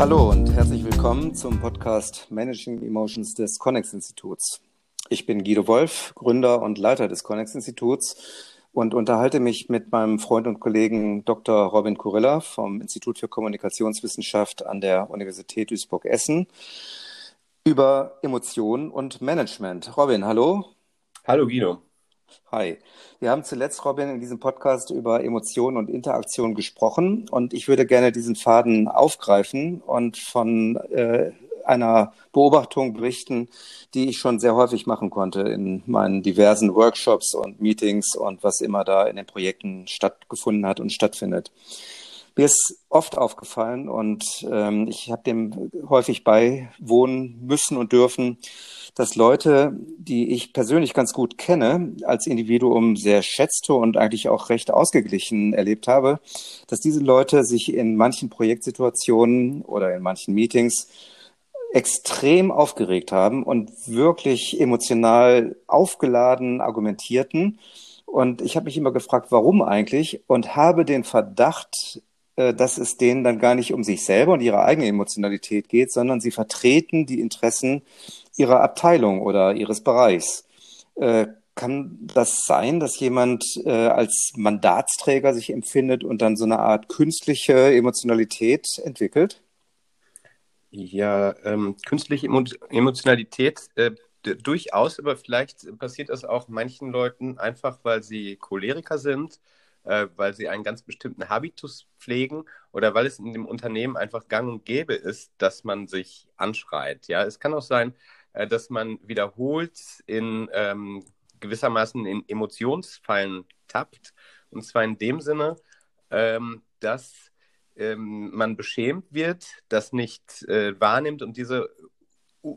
Hallo und herzlich willkommen zum Podcast Managing Emotions des Connex Instituts. Ich bin Guido Wolf, Gründer und Leiter des Connex Instituts und unterhalte mich mit meinem Freund und Kollegen Dr. Robin Kurilla vom Institut für Kommunikationswissenschaft an der Universität Duisburg-Essen über Emotionen und Management. Robin, hallo. Hallo Guido. Hi. Wir haben zuletzt, Robin, in diesem Podcast über Emotionen und Interaktion gesprochen und ich würde gerne diesen Faden aufgreifen und von äh, einer Beobachtung berichten, die ich schon sehr häufig machen konnte in meinen diversen Workshops und Meetings und was immer da in den Projekten stattgefunden hat und stattfindet. Mir ist oft aufgefallen und ähm, ich habe dem häufig beiwohnen müssen und dürfen, dass Leute, die ich persönlich ganz gut kenne, als Individuum sehr schätzte und eigentlich auch recht ausgeglichen erlebt habe, dass diese Leute sich in manchen Projektsituationen oder in manchen Meetings extrem aufgeregt haben und wirklich emotional aufgeladen argumentierten. Und ich habe mich immer gefragt, warum eigentlich und habe den Verdacht, dass es denen dann gar nicht um sich selber und ihre eigene Emotionalität geht, sondern sie vertreten die Interessen ihrer Abteilung oder ihres Bereichs. Äh, kann das sein, dass jemand äh, als Mandatsträger sich empfindet und dann so eine Art künstliche Emotionalität entwickelt? Ja, ähm, künstliche Emo Emotionalität äh, durchaus, aber vielleicht passiert das auch manchen Leuten einfach, weil sie Choleriker sind äh, weil sie einen ganz bestimmten Habitus pflegen oder weil es in dem Unternehmen einfach gang und gäbe ist, dass man sich anschreit. Ja, es kann auch sein, äh, dass man wiederholt in ähm, gewissermaßen in Emotionsfallen tappt. Und zwar in dem Sinne, ähm, dass ähm, man beschämt wird, das nicht äh, wahrnimmt und diese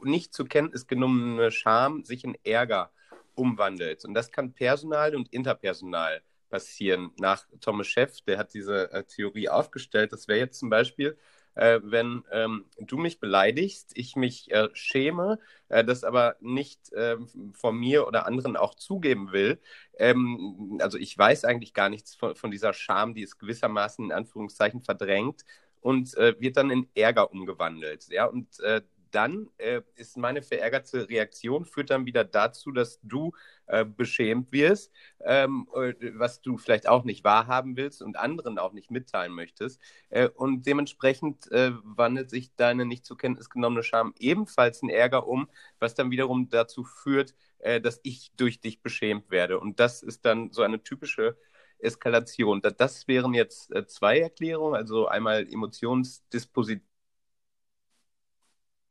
nicht zur Kenntnis genommene Scham sich in Ärger umwandelt. Und das kann personal und interpersonal passieren. Nach Thomas Scheff, der hat diese äh, Theorie aufgestellt. Das wäre jetzt zum Beispiel, äh, wenn ähm, du mich beleidigst, ich mich äh, schäme, äh, das aber nicht ähm, von mir oder anderen auch zugeben will. Ähm, also ich weiß eigentlich gar nichts von, von, dieser Scham, die es gewissermaßen in Anführungszeichen verdrängt und äh, wird dann in Ärger umgewandelt. Ja, und äh, dann äh, ist meine verärgerte Reaktion, führt dann wieder dazu, dass du äh, beschämt wirst, ähm, äh, was du vielleicht auch nicht wahrhaben willst und anderen auch nicht mitteilen möchtest. Äh, und dementsprechend äh, wandelt sich deine nicht zur Kenntnis genommene Scham ebenfalls in Ärger um, was dann wiederum dazu führt, äh, dass ich durch dich beschämt werde. Und das ist dann so eine typische Eskalation. Das wären jetzt zwei Erklärungen, also einmal Emotionsdisposition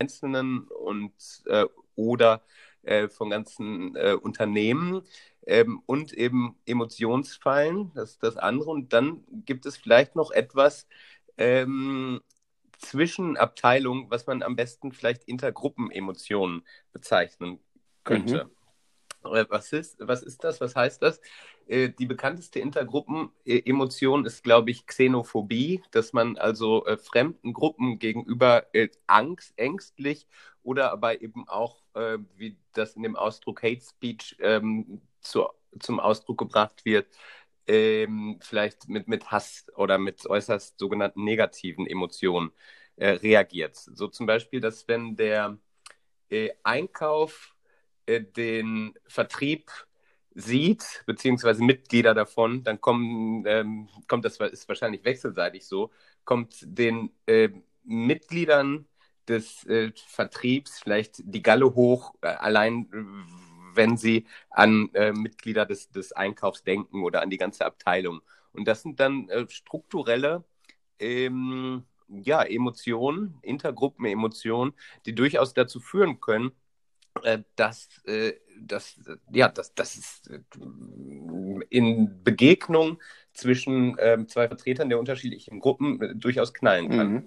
Einzelnen und äh, oder äh, von ganzen äh, Unternehmen ähm, und eben Emotionsfallen, das ist das andere. Und dann gibt es vielleicht noch etwas ähm, zwischen Abteilungen, was man am besten vielleicht Intergruppenemotionen bezeichnen könnte. Mhm. Äh, was ist, was ist das? Was heißt das? Äh, die bekannteste Intergruppenemotion ist, glaube ich, Xenophobie, dass man also äh, fremden Gruppen gegenüber äh, Angst, ängstlich oder aber eben auch, äh, wie das in dem Ausdruck Hate Speech ähm, zu, zum Ausdruck gebracht wird, ähm, vielleicht mit, mit Hass oder mit äußerst sogenannten negativen Emotionen äh, reagiert. So zum Beispiel, dass wenn der Einkauf äh, den Vertrieb sieht, beziehungsweise Mitglieder davon, dann kommen, ähm, kommt das ist wahrscheinlich wechselseitig so, kommt den äh, Mitgliedern des äh, Vertriebs vielleicht die Galle hoch, äh, allein wenn sie an äh, Mitglieder des, des Einkaufs denken oder an die ganze Abteilung. Und das sind dann äh, strukturelle ähm, ja, Emotionen, Intergruppenemotionen, die durchaus dazu führen können, äh, dass, äh, dass, ja, dass, dass es äh, in Begegnung zwischen ähm, zwei Vertretern der unterschiedlichen Gruppen äh, durchaus knallen kann. Mhm.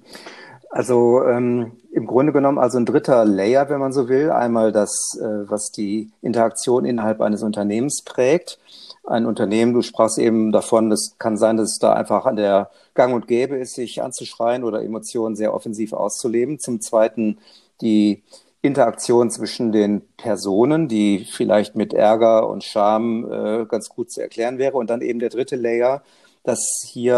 Also ähm, im Grunde genommen also ein dritter Layer, wenn man so will. Einmal das, äh, was die Interaktion innerhalb eines Unternehmens prägt. Ein Unternehmen, du sprachst eben davon, es kann sein, dass es da einfach an der Gang und Gäbe ist, sich anzuschreien oder Emotionen sehr offensiv auszuleben. Zum Zweiten die Interaktion zwischen den Personen, die vielleicht mit Ärger und Scham äh, ganz gut zu erklären wäre. Und dann eben der dritte Layer, dass hier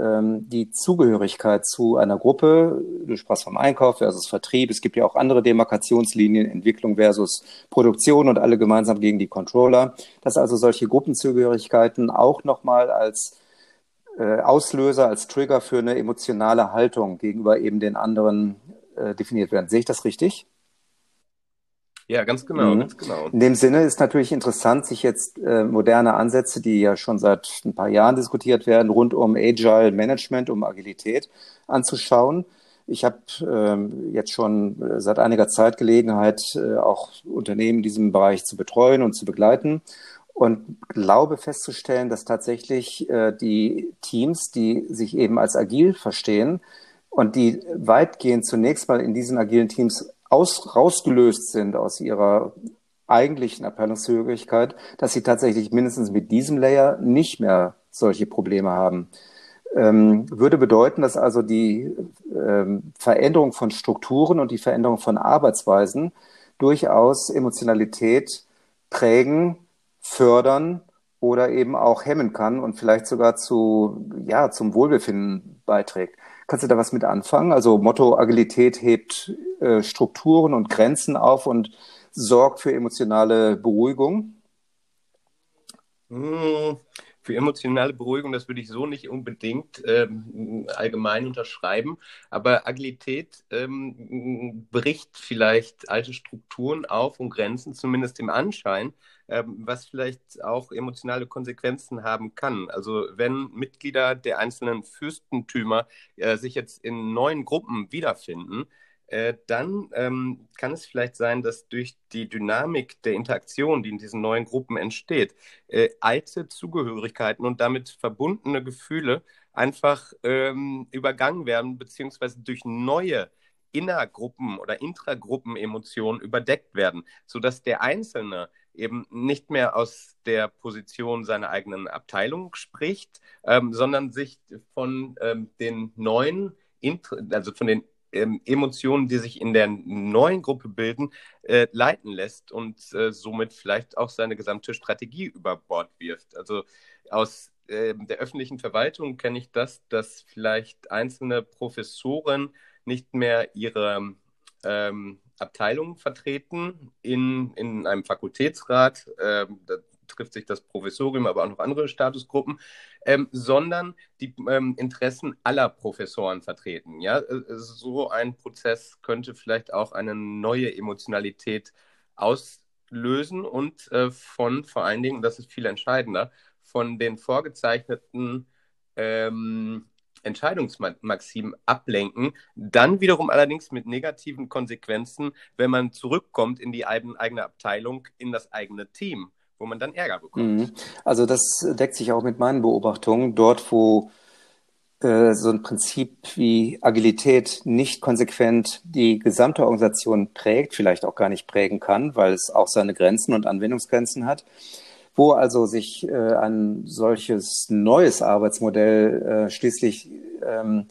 ähm, die Zugehörigkeit zu einer Gruppe, du sprachst vom Einkauf versus Vertrieb, es gibt ja auch andere Demarkationslinien, Entwicklung versus Produktion und alle gemeinsam gegen die Controller, dass also solche Gruppenzugehörigkeiten auch nochmal als äh, Auslöser, als Trigger für eine emotionale Haltung gegenüber eben den anderen äh, definiert werden. Sehe ich das richtig? Ja, ganz genau, mhm. ganz genau. In dem Sinne ist natürlich interessant, sich jetzt äh, moderne Ansätze, die ja schon seit ein paar Jahren diskutiert werden, rund um Agile Management, um Agilität anzuschauen. Ich habe ähm, jetzt schon seit einiger Zeit Gelegenheit, äh, auch Unternehmen in diesem Bereich zu betreuen und zu begleiten und glaube festzustellen, dass tatsächlich äh, die Teams, die sich eben als agil verstehen und die weitgehend zunächst mal in diesen agilen Teams aus, rausgelöst sind aus ihrer eigentlichen Abteilungszugehörigkeit, dass sie tatsächlich mindestens mit diesem Layer nicht mehr solche Probleme haben. Ähm, würde bedeuten, dass also die ähm, Veränderung von Strukturen und die Veränderung von Arbeitsweisen durchaus Emotionalität prägen, fördern oder eben auch hemmen kann und vielleicht sogar zu, ja, zum Wohlbefinden beiträgt. Kannst du da was mit anfangen? Also Motto Agilität hebt äh, Strukturen und Grenzen auf und sorgt für emotionale Beruhigung? Hm, für emotionale Beruhigung, das würde ich so nicht unbedingt ähm, allgemein unterschreiben. Aber Agilität ähm, bricht vielleicht alte Strukturen auf und Grenzen, zumindest im Anschein. Ähm, was vielleicht auch emotionale Konsequenzen haben kann. Also wenn Mitglieder der einzelnen Fürstentümer äh, sich jetzt in neuen Gruppen wiederfinden, äh, dann ähm, kann es vielleicht sein, dass durch die Dynamik der Interaktion, die in diesen neuen Gruppen entsteht, äh, alte Zugehörigkeiten und damit verbundene Gefühle einfach ähm, übergangen werden, beziehungsweise durch neue Innergruppen oder Intragruppen-Emotionen überdeckt werden, sodass der Einzelne eben nicht mehr aus der Position seiner eigenen Abteilung spricht, ähm, sondern sich von ähm, den neuen, also von den ähm, Emotionen, die sich in der neuen Gruppe bilden, äh, leiten lässt und äh, somit vielleicht auch seine gesamte Strategie über Bord wirft. Also aus äh, der öffentlichen Verwaltung kenne ich das, dass vielleicht einzelne Professoren nicht mehr ihre ähm, Abteilungen vertreten in, in einem Fakultätsrat. Ähm, da trifft sich das Professorium, aber auch noch andere Statusgruppen, ähm, sondern die ähm, Interessen aller Professoren vertreten. Ja? Äh, so ein Prozess könnte vielleicht auch eine neue Emotionalität auslösen und äh, von vor allen Dingen, das ist viel entscheidender, von den vorgezeichneten ähm, Entscheidungsmaximen ablenken, dann wiederum allerdings mit negativen Konsequenzen, wenn man zurückkommt in die eigene Abteilung, in das eigene Team, wo man dann Ärger bekommt. Mhm. Also das deckt sich auch mit meinen Beobachtungen. Dort, wo äh, so ein Prinzip wie Agilität nicht konsequent die gesamte Organisation prägt, vielleicht auch gar nicht prägen kann, weil es auch seine Grenzen und Anwendungsgrenzen hat, wo also sich äh, ein solches neues Arbeitsmodell äh, schließlich, ähm,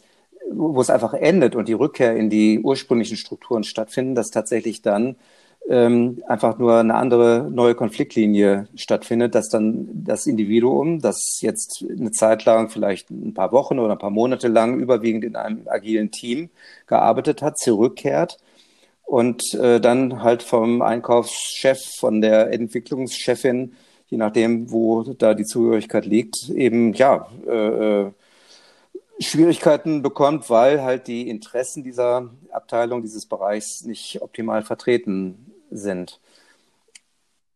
wo es einfach endet und die Rückkehr in die ursprünglichen Strukturen stattfinden, dass tatsächlich dann ähm, einfach nur eine andere neue Konfliktlinie stattfindet, dass dann das Individuum, das jetzt eine Zeit lang, vielleicht ein paar Wochen oder ein paar Monate lang überwiegend in einem agilen Team gearbeitet hat, zurückkehrt und äh, dann halt vom Einkaufschef, von der Entwicklungschefin je nachdem, wo da die Zugehörigkeit liegt, eben ja äh, äh, Schwierigkeiten bekommt, weil halt die Interessen dieser Abteilung, dieses Bereichs nicht optimal vertreten sind.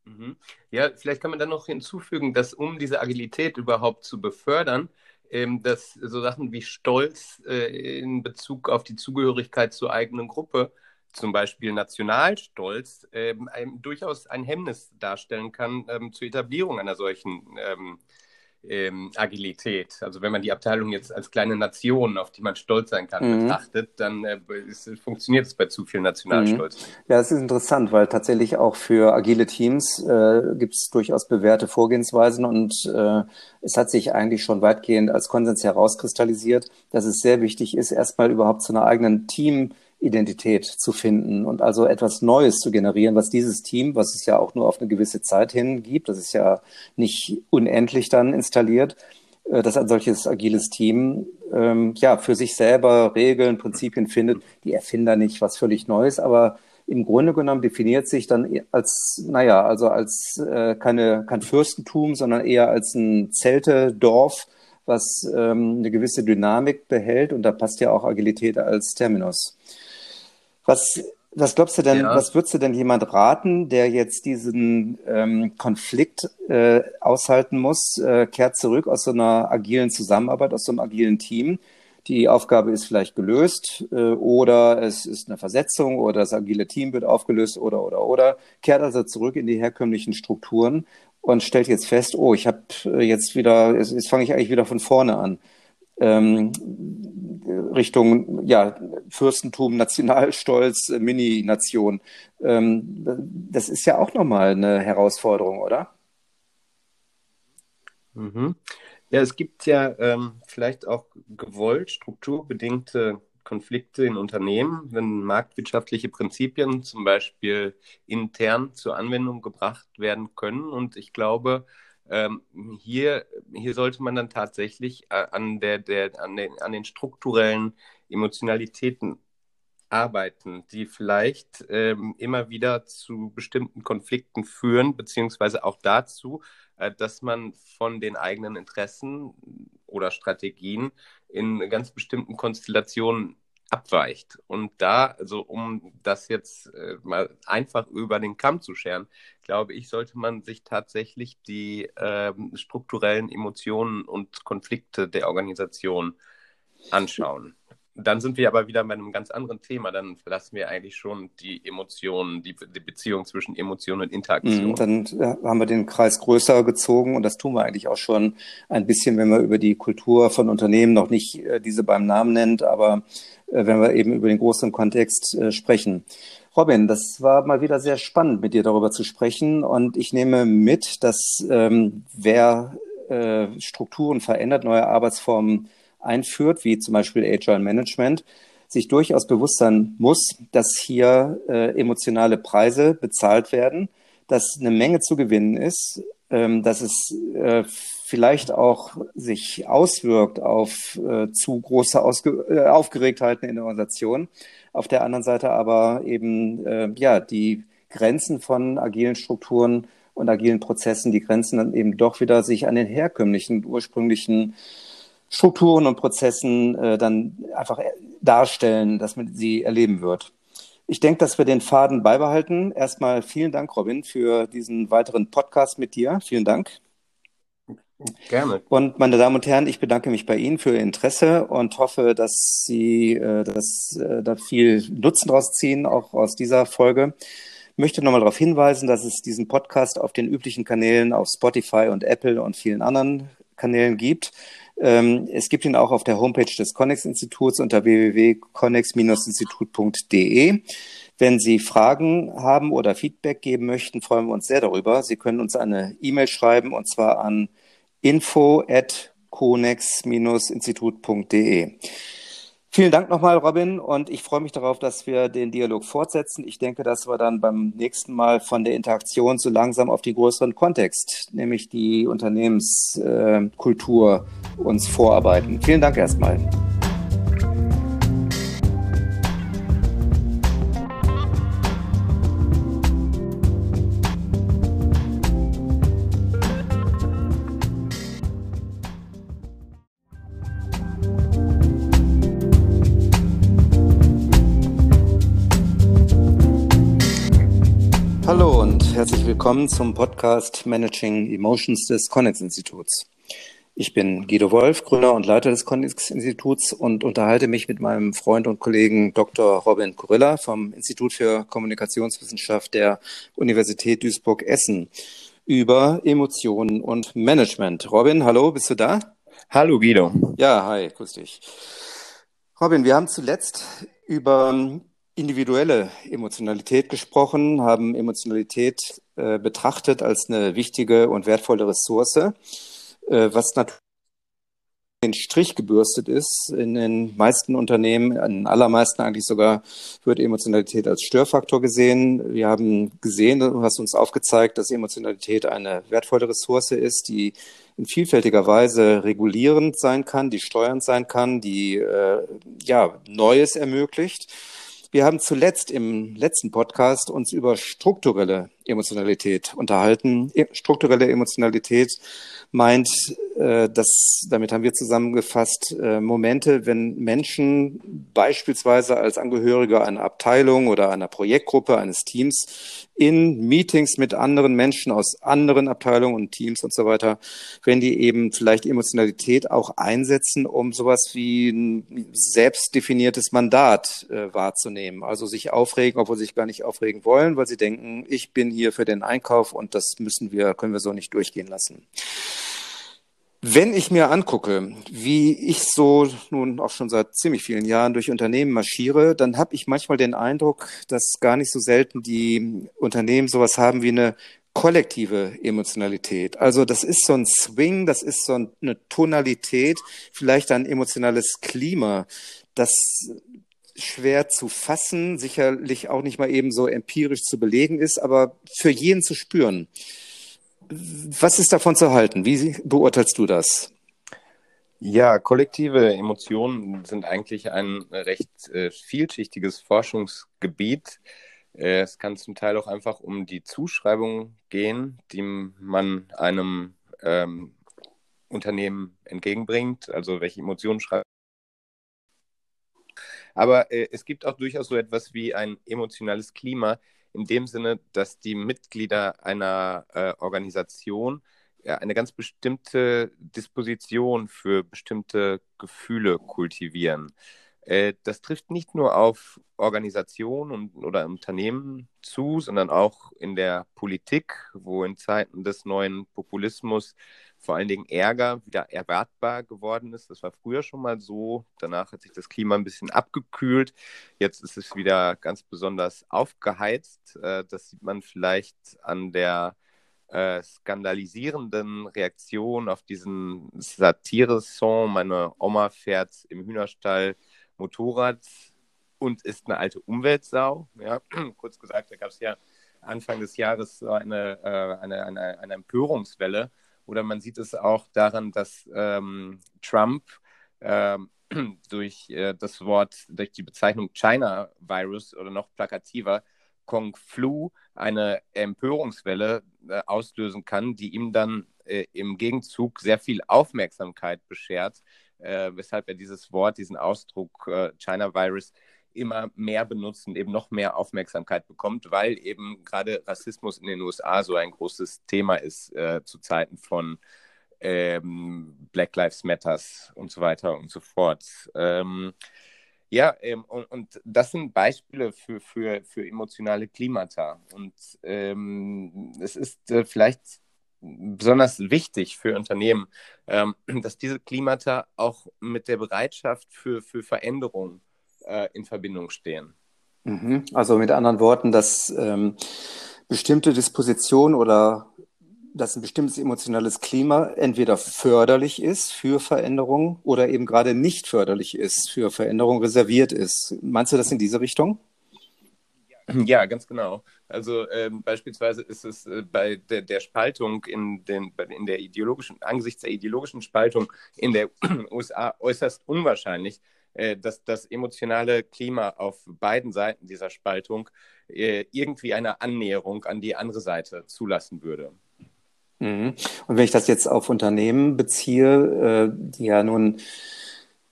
Mhm. Ja, vielleicht kann man dann noch hinzufügen, dass um diese Agilität überhaupt zu befördern, ähm, dass so Sachen wie Stolz äh, in Bezug auf die Zugehörigkeit zur eigenen Gruppe zum Beispiel Nationalstolz ähm, durchaus ein Hemmnis darstellen kann ähm, zur Etablierung einer solchen ähm, ähm, Agilität. Also wenn man die Abteilung jetzt als kleine Nation, auf die man stolz sein kann, mhm. betrachtet, dann äh, ist, funktioniert es bei zu viel Nationalstolz. Mhm. Ja, es ist interessant, weil tatsächlich auch für agile Teams äh, gibt es durchaus bewährte Vorgehensweisen und äh, es hat sich eigentlich schon weitgehend als Konsens herauskristallisiert, dass es sehr wichtig ist, erstmal überhaupt zu einer eigenen Team- Identität zu finden und also etwas Neues zu generieren, was dieses Team, was es ja auch nur auf eine gewisse Zeit hin gibt, das ist ja nicht unendlich dann installiert, äh, dass ein solches agiles Team ähm, ja für sich selber Regeln, Prinzipien findet, die erfinden nicht was völlig Neues, aber im Grunde genommen definiert sich dann als, naja, also als äh, keine, kein Fürstentum, sondern eher als ein Zeltedorf, was ähm, eine gewisse Dynamik behält. Und da passt ja auch Agilität als Terminus. Was, was glaubst du denn, ja. was würdest du denn jemand raten, der jetzt diesen ähm, Konflikt äh, aushalten muss, äh, kehrt zurück aus so einer agilen Zusammenarbeit, aus so einem agilen Team? Die Aufgabe ist vielleicht gelöst äh, oder es ist eine Versetzung oder das agile Team wird aufgelöst oder oder oder kehrt also zurück in die herkömmlichen Strukturen und stellt jetzt fest, oh, ich habe äh, jetzt wieder, jetzt, jetzt fange ich eigentlich wieder von vorne an. Ähm, Richtung ja, Fürstentum, Nationalstolz, äh, Mini-Nation. Ähm, das ist ja auch nochmal eine Herausforderung, oder? Mhm. Ja, es gibt ja ähm, vielleicht auch gewollt strukturbedingte Konflikte in Unternehmen, wenn marktwirtschaftliche Prinzipien zum Beispiel intern zur Anwendung gebracht werden können. Und ich glaube, ähm, hier, hier sollte man dann tatsächlich äh, an, der, der, an, den, an den strukturellen Emotionalitäten arbeiten, die vielleicht ähm, immer wieder zu bestimmten Konflikten führen, beziehungsweise auch dazu, äh, dass man von den eigenen Interessen oder Strategien in ganz bestimmten Konstellationen abweicht. Und da, also um das jetzt äh, mal einfach über den Kamm zu scheren, glaube ich, sollte man sich tatsächlich die äh, strukturellen Emotionen und Konflikte der Organisation anschauen. Dann sind wir aber wieder bei einem ganz anderen Thema. Dann verlassen wir eigentlich schon die Emotionen, die, die Beziehung zwischen Emotionen und Interaktion. Mhm, dann haben wir den Kreis größer gezogen und das tun wir eigentlich auch schon ein bisschen, wenn wir über die Kultur von Unternehmen noch nicht äh, diese beim Namen nennt, aber äh, wenn wir eben über den großen Kontext äh, sprechen. Robin, das war mal wieder sehr spannend, mit dir darüber zu sprechen und ich nehme mit, dass ähm, wer äh, Strukturen verändert, neue Arbeitsformen einführt, wie zum Beispiel Agile Management, sich durchaus bewusst sein muss, dass hier äh, emotionale Preise bezahlt werden, dass eine Menge zu gewinnen ist, ähm, dass es äh, vielleicht auch sich auswirkt auf äh, zu große Ausge äh, Aufgeregtheiten in der Organisation. Auf der anderen Seite aber eben äh, ja die Grenzen von agilen Strukturen und agilen Prozessen, die Grenzen dann eben doch wieder sich an den herkömmlichen, ursprünglichen Strukturen und Prozessen äh, dann einfach darstellen, dass man sie erleben wird. Ich denke, dass wir den Faden beibehalten. Erstmal vielen Dank, Robin, für diesen weiteren Podcast mit dir. Vielen Dank. Gerne. Und meine Damen und Herren, ich bedanke mich bei Ihnen für Ihr Interesse und hoffe, dass Sie äh, dass, äh, da viel Nutzen draus ziehen, auch aus dieser Folge. Ich möchte nochmal darauf hinweisen, dass es diesen Podcast auf den üblichen Kanälen auf Spotify und Apple und vielen anderen Kanälen gibt. Ähm, es gibt ihn auch auf der Homepage des Connex-Instituts unter www.connex-institut.de. Wenn Sie Fragen haben oder Feedback geben möchten, freuen wir uns sehr darüber. Sie können uns eine E-Mail schreiben und zwar an info at institutde Vielen Dank nochmal, Robin, und ich freue mich darauf, dass wir den Dialog fortsetzen. Ich denke, dass wir dann beim nächsten Mal von der Interaktion so langsam auf die größeren Kontext, nämlich die Unternehmenskultur, uns vorarbeiten. Vielen Dank erstmal. Herzlich willkommen zum Podcast Managing Emotions des Connex Instituts. Ich bin Guido Wolf, Gründer und Leiter des Connex Instituts und unterhalte mich mit meinem Freund und Kollegen Dr. Robin Kurilla vom Institut für Kommunikationswissenschaft der Universität Duisburg-Essen über Emotionen und Management. Robin, hallo, bist du da? Hallo Guido. Ja, hi, grüß dich. Robin, wir haben zuletzt über individuelle Emotionalität gesprochen, haben Emotionalität äh, betrachtet als eine wichtige und wertvolle Ressource, äh, was natürlich den Strich gebürstet ist. In den meisten Unternehmen, in allermeisten eigentlich sogar, wird Emotionalität als Störfaktor gesehen. Wir haben gesehen, du hast uns aufgezeigt, dass Emotionalität eine wertvolle Ressource ist, die in vielfältiger Weise regulierend sein kann, die steuernd sein kann, die äh, ja Neues ermöglicht. Wir haben zuletzt im letzten Podcast uns über strukturelle Emotionalität unterhalten. E, strukturelle Emotionalität meint, äh, dass, damit haben wir zusammengefasst, äh, Momente, wenn Menschen beispielsweise als Angehörige einer Abteilung oder einer Projektgruppe, eines Teams in Meetings mit anderen Menschen aus anderen Abteilungen und Teams und so weiter, wenn die eben vielleicht Emotionalität auch einsetzen, um sowas wie ein selbstdefiniertes Mandat äh, wahrzunehmen. Also sich aufregen, obwohl sie sich gar nicht aufregen wollen, weil sie denken, ich bin hier für den Einkauf und das müssen wir, können wir so nicht durchgehen lassen. Wenn ich mir angucke, wie ich so nun auch schon seit ziemlich vielen Jahren durch Unternehmen marschiere, dann habe ich manchmal den Eindruck, dass gar nicht so selten die Unternehmen sowas haben wie eine kollektive Emotionalität. Also das ist so ein Swing, das ist so eine Tonalität, vielleicht ein emotionales Klima, das schwer zu fassen, sicherlich auch nicht mal eben so empirisch zu belegen ist, aber für jeden zu spüren. Was ist davon zu halten? Wie beurteilst du das? Ja, kollektive Emotionen sind eigentlich ein recht äh, vielschichtiges Forschungsgebiet. Äh, es kann zum Teil auch einfach um die Zuschreibung gehen, die man einem ähm, Unternehmen entgegenbringt. Also welche Emotionen schreibt. Aber äh, es gibt auch durchaus so etwas wie ein emotionales Klima, in dem Sinne, dass die Mitglieder einer äh, Organisation ja, eine ganz bestimmte Disposition für bestimmte Gefühle kultivieren. Äh, das trifft nicht nur auf Organisationen und, oder Unternehmen zu, sondern auch in der Politik, wo in Zeiten des neuen Populismus vor allen Dingen Ärger wieder erwartbar geworden ist. Das war früher schon mal so. Danach hat sich das Klima ein bisschen abgekühlt. Jetzt ist es wieder ganz besonders aufgeheizt. Äh, das sieht man vielleicht an der äh, skandalisierenden Reaktion auf diesen Satire-Song. Meine Oma fährt im Hühnerstall Motorrad und ist eine alte Umweltsau. Ja, kurz gesagt, da gab es ja Anfang des Jahres eine, äh, eine, eine, eine Empörungswelle oder man sieht es auch daran, dass ähm, Trump ähm, durch äh, das Wort, durch die Bezeichnung China Virus oder noch plakativer Kong Flu eine Empörungswelle äh, auslösen kann, die ihm dann äh, im Gegenzug sehr viel Aufmerksamkeit beschert, äh, weshalb er dieses Wort, diesen Ausdruck äh, China Virus immer mehr benutzt und eben noch mehr Aufmerksamkeit bekommt, weil eben gerade Rassismus in den USA so ein großes Thema ist äh, zu Zeiten von ähm, Black Lives Matters und so weiter und so fort. Ähm, ja, ähm, und, und, das sind Beispiele für, für, für emotionale Klimata. Und ähm, es ist äh, vielleicht besonders wichtig für Unternehmen, ähm, dass diese Klimata auch mit der Bereitschaft für, für Veränderung äh, in Verbindung stehen. Mhm. Also mit anderen Worten, dass ähm, bestimmte Dispositionen oder dass ein bestimmtes emotionales Klima entweder förderlich ist für Veränderung oder eben gerade nicht förderlich ist für Veränderung, reserviert ist. Meinst du das in diese Richtung? Ja, ganz genau. Also ähm, beispielsweise ist es äh, bei der, der, Spaltung in, den, in der ideologischen, angesichts der ideologischen Spaltung in der USA äußerst unwahrscheinlich, äh, dass das emotionale Klima auf beiden Seiten dieser Spaltung äh, irgendwie eine Annäherung an die andere Seite zulassen würde. Mhm. Und wenn ich das jetzt auf Unternehmen beziehe, äh, die ja nun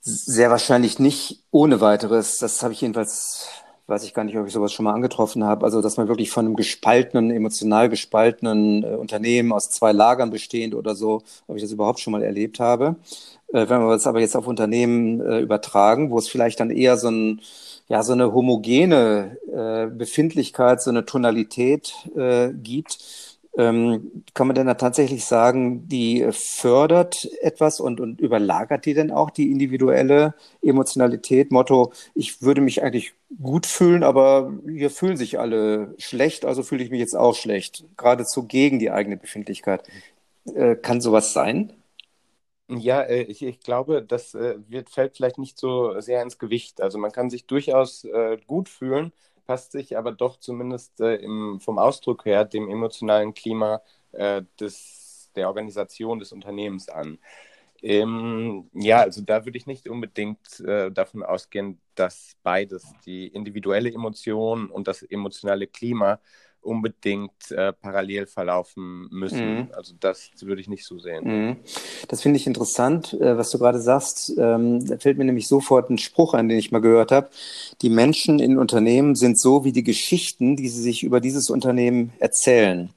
sehr wahrscheinlich nicht ohne weiteres, das habe ich jedenfalls, weiß ich gar nicht, ob ich sowas schon mal angetroffen habe, also dass man wirklich von einem gespaltenen, emotional gespaltenen Unternehmen aus zwei Lagern bestehend oder so, ob ich das überhaupt schon mal erlebt habe. Äh, wenn wir das aber jetzt auf Unternehmen äh, übertragen, wo es vielleicht dann eher so, ein, ja, so eine homogene äh, Befindlichkeit, so eine Tonalität äh, gibt, ähm, kann man denn da tatsächlich sagen, die fördert etwas und, und überlagert die denn auch die individuelle Emotionalität? Motto, ich würde mich eigentlich gut fühlen, aber hier fühlen sich alle schlecht, also fühle ich mich jetzt auch schlecht. Geradezu gegen die eigene Befindlichkeit. Äh, kann sowas sein? Ja, äh, ich, ich glaube, das äh, wird, fällt vielleicht nicht so sehr ins Gewicht. Also man kann sich durchaus äh, gut fühlen, passt sich aber doch zumindest im, vom Ausdruck her dem emotionalen Klima des, der Organisation des Unternehmens an. Ähm, ja, also da würde ich nicht unbedingt äh, davon ausgehen, dass beides, die individuelle Emotion und das emotionale Klima, unbedingt äh, parallel verlaufen müssen. Mhm. Also das würde ich nicht so sehen. Mhm. Das finde ich interessant, äh, was du gerade sagst. Ähm, da fällt mir nämlich sofort ein Spruch ein, den ich mal gehört habe. Die Menschen in Unternehmen sind so wie die Geschichten, die sie sich über dieses Unternehmen erzählen.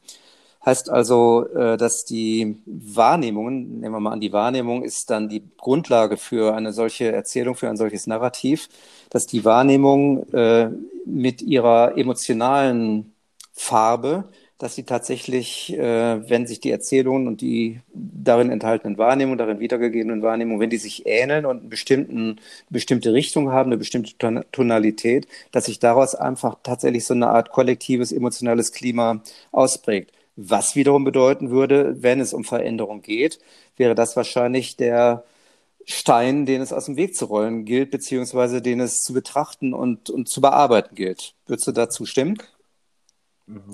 Heißt also, äh, dass die Wahrnehmungen, nehmen wir mal an, die Wahrnehmung ist dann die Grundlage für eine solche Erzählung, für ein solches Narrativ, dass die Wahrnehmung äh, mit ihrer emotionalen Farbe, dass sie tatsächlich, äh, wenn sich die Erzählungen und die darin enthaltenen Wahrnehmungen, darin wiedergegebenen Wahrnehmungen, wenn die sich ähneln und eine bestimmten, bestimmte Richtung haben, eine bestimmte Tonalität, dass sich daraus einfach tatsächlich so eine Art kollektives emotionales Klima ausprägt. Was wiederum bedeuten würde, wenn es um Veränderung geht, wäre das wahrscheinlich der Stein, den es aus dem Weg zu rollen gilt, beziehungsweise den es zu betrachten und, und zu bearbeiten gilt. Würdest du dazu stimmen?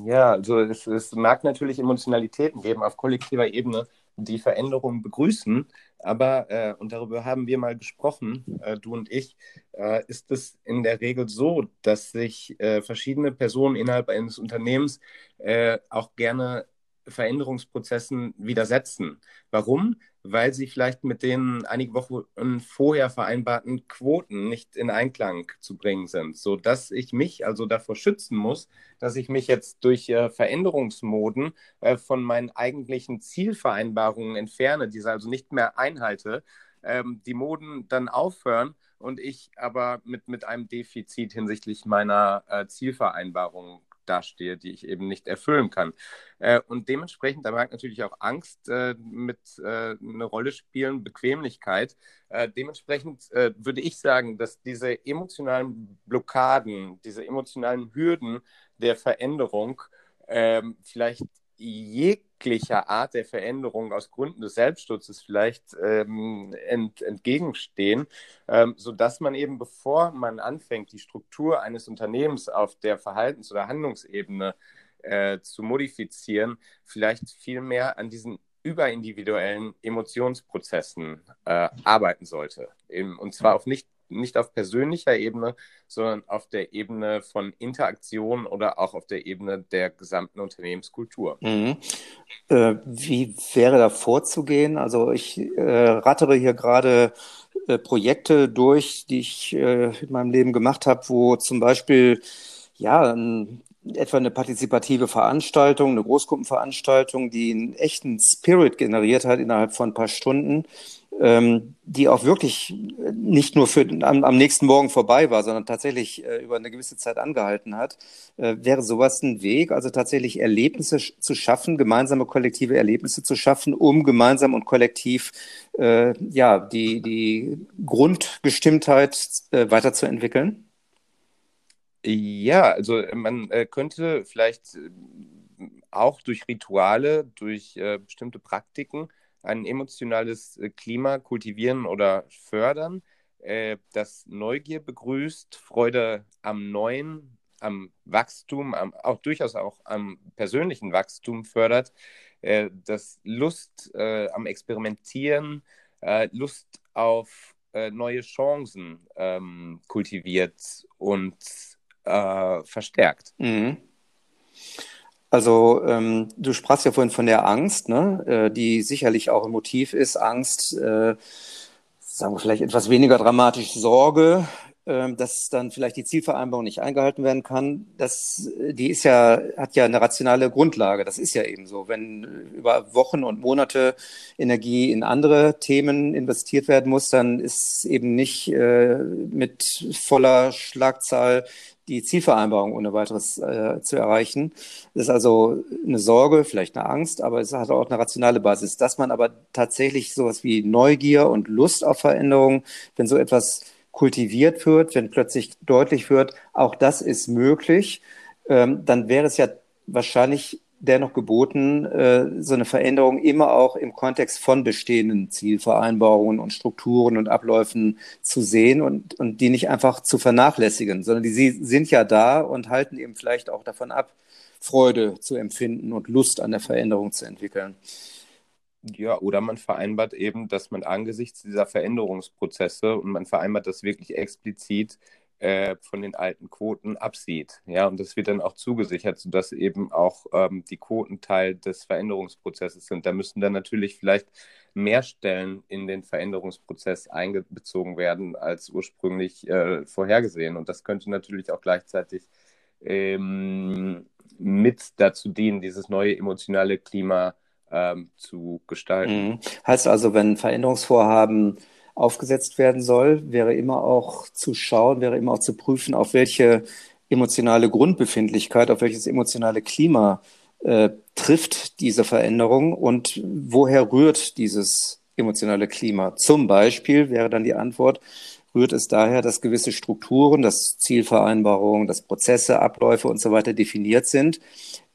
Ja, also es, es mag natürlich Emotionalitäten geben auf kollektiver Ebene, die Veränderungen begrüßen, aber, äh, und darüber haben wir mal gesprochen, äh, du und ich, äh, ist es in der Regel so, dass sich äh, verschiedene Personen innerhalb eines Unternehmens äh, auch gerne Veränderungsprozessen widersetzen. Warum? Weil sie vielleicht mit den einige Wochen vorher vereinbarten Quoten nicht in Einklang zu bringen sind, sodass ich mich also davor schützen muss, dass ich mich jetzt durch äh, Veränderungsmoden äh, von meinen eigentlichen Zielvereinbarungen entferne, diese also nicht mehr einhalte, ähm, die Moden dann aufhören und ich aber mit, mit einem Defizit hinsichtlich meiner äh, Zielvereinbarung dastehe, die ich eben nicht erfüllen kann. Äh, und dementsprechend, da mag natürlich auch Angst äh, mit äh, eine Rolle spielen, Bequemlichkeit. Äh, dementsprechend äh, würde ich sagen, dass diese emotionalen Blockaden, diese emotionalen Hürden der Veränderung ähm, vielleicht jeglicher Art der Veränderung aus Gründen des Selbstschutzes vielleicht ähm, ent, entgegenstehen, ähm, sodass man eben, bevor man anfängt, die Struktur eines Unternehmens auf der Verhaltens- oder Handlungsebene äh, zu modifizieren, vielleicht viel mehr an diesen überindividuellen Emotionsprozessen äh, arbeiten sollte. Eben, und zwar auf nicht nicht auf persönlicher Ebene, sondern auf der Ebene von Interaktion oder auch auf der Ebene der gesamten Unternehmenskultur. Mhm. Äh, wie wäre da vorzugehen? Also ich äh, rattere hier gerade äh, Projekte durch, die ich äh, in meinem Leben gemacht habe, wo zum Beispiel ja, ein etwa eine partizipative Veranstaltung, eine Großgruppenveranstaltung, die einen echten Spirit generiert hat innerhalb von ein paar Stunden, ähm, die auch wirklich nicht nur für am, am, nächsten Morgen vorbei war, sondern tatsächlich äh, über eine gewisse Zeit angehalten hat, äh, wäre sowas ein Weg, also tatsächlich Erlebnisse zu schaffen, gemeinsame kollektive Erlebnisse zu schaffen, um gemeinsam und kollektiv äh, ja die die Grundgestimmtheit äh, weiterzuentwickeln. Ja, also man äh, könnte vielleicht äh, auch durch Rituale, durch bestimmte Praktiken ein emotionales äh, Klima kultivieren oder fördern, äh, das Neugier begrüßt, Freude am Neuen, am Wachstum, am, auch durchaus auch am persönlichen Wachstum fördert, äh, das Lust äh, am Experimentieren, äh, Lust auf äh, neue Chancen ähm, kultiviert und verstärkt. Mhm. Also ähm, du sprachst ja vorhin von der Angst, ne? äh, die sicherlich auch ein Motiv ist. Angst, äh, sagen wir vielleicht etwas weniger dramatisch, Sorge, äh, dass dann vielleicht die Zielvereinbarung nicht eingehalten werden kann. Das, die ist ja, hat ja eine rationale Grundlage. Das ist ja eben so. Wenn über Wochen und Monate Energie in andere Themen investiert werden muss, dann ist eben nicht äh, mit voller Schlagzahl die Zielvereinbarung ohne weiteres äh, zu erreichen. Das ist also eine Sorge, vielleicht eine Angst, aber es hat auch eine rationale Basis. Dass man aber tatsächlich sowas wie Neugier und Lust auf Veränderung, wenn so etwas kultiviert wird, wenn plötzlich deutlich wird, auch das ist möglich, ähm, dann wäre es ja wahrscheinlich dennoch geboten, äh, so eine Veränderung immer auch im Kontext von bestehenden Zielvereinbarungen und Strukturen und Abläufen zu sehen und, und die nicht einfach zu vernachlässigen, sondern die sind ja da und halten eben vielleicht auch davon ab, Freude zu empfinden und Lust an der Veränderung zu entwickeln. Ja, oder man vereinbart eben, dass man angesichts dieser Veränderungsprozesse und man vereinbart das wirklich explizit äh, von den alten Quoten absieht. Ja, und das wird dann auch zugesichert, sodass eben auch ähm, die Quoten Teil des Veränderungsprozesses sind. Da müssen dann natürlich vielleicht mehr Stellen in den Veränderungsprozess einbezogen werden als ursprünglich äh, vorhergesehen. Und das könnte natürlich auch gleichzeitig ähm, mit dazu dienen, dieses neue emotionale Klima ähm, zu gestalten. Mhm. Heißt also, wenn Veränderungsvorhaben aufgesetzt werden soll, wäre immer auch zu schauen, wäre immer auch zu prüfen, auf welche emotionale Grundbefindlichkeit, auf welches emotionale Klima äh, trifft diese Veränderung und woher rührt dieses emotionale Klima? Zum Beispiel wäre dann die Antwort, rührt es daher, dass gewisse Strukturen, dass Zielvereinbarungen, dass Prozesse, Abläufe und so weiter definiert sind,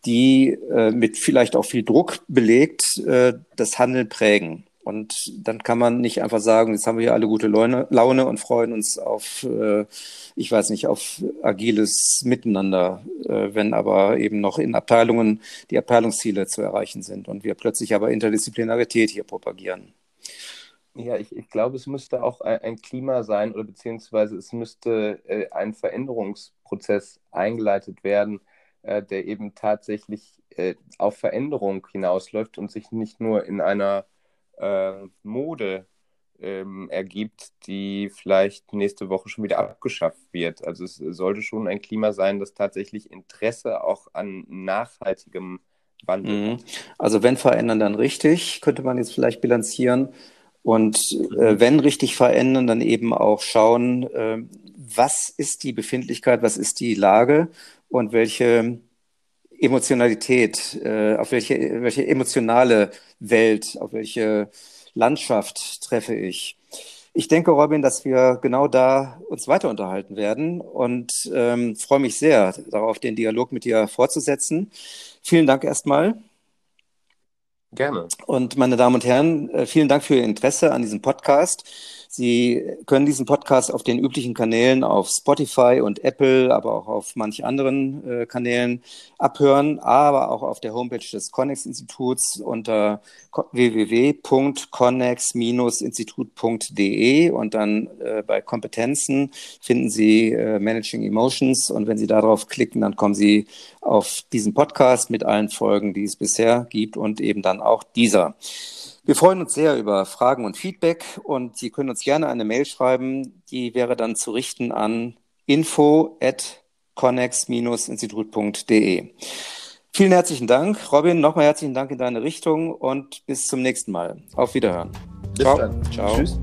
die äh, mit vielleicht auch viel Druck belegt äh, das Handeln prägen. Und dann kann man nicht einfach sagen, jetzt haben wir hier alle gute Laune, und freuen uns auf, äh, ich weiß nicht, auf agiles Miteinander, äh, wenn aber eben noch in Abteilungen die Abteilungsziele zu erreichen sind und wir plötzlich aber Interdisziplinarität hier propagieren. Ja, ich, ich glaube, es müsste auch ein, ein Klima sein oder beziehungsweise es müsste äh, ein Veränderungsprozess eingeleitet werden, äh, der eben tatsächlich äh, auf Veränderung hinausläuft und sich nicht nur in einer äh, Mode ähm, ergibt, die vielleicht nächste Woche schon wieder abgeschafft wird. Also es sollte schon ein Klima sein, das tatsächlich Interesse auch an nachhaltigem Wandel mhm. hat. Also wenn verändern, dann richtig, könnte man jetzt vielleicht bilanzieren. Und äh, mhm. wenn richtig verändern, dann eben auch schauen, äh, was ist die Befindlichkeit, was ist die Lage und welche Emotionalität, äh, auf welche, welche emotionale Welt, auf welche Landschaft treffe ich. Ich denke, Robin, dass wir genau da uns weiter unterhalten werden und ähm, freue mich sehr darauf, den Dialog mit dir fortzusetzen. Vielen Dank erstmal. Gerne. Und meine Damen und Herren, äh, vielen Dank für Ihr Interesse an diesem Podcast. Sie können diesen Podcast auf den üblichen Kanälen auf Spotify und Apple, aber auch auf manch anderen äh, Kanälen abhören, aber auch auf der Homepage des Connex-Instituts unter www.connex-institut.de und dann äh, bei Kompetenzen finden Sie äh, Managing Emotions und wenn Sie darauf klicken, dann kommen Sie auf diesen Podcast mit allen Folgen, die es bisher gibt und eben dann auch dieser. Wir freuen uns sehr über Fragen und Feedback und Sie können uns gerne eine Mail schreiben. Die wäre dann zu richten an info at connex-institut.de. Vielen herzlichen Dank. Robin, nochmal herzlichen Dank in deine Richtung und bis zum nächsten Mal. Auf Wiederhören. Bis Ciao. dann. Ciao. Tschüss.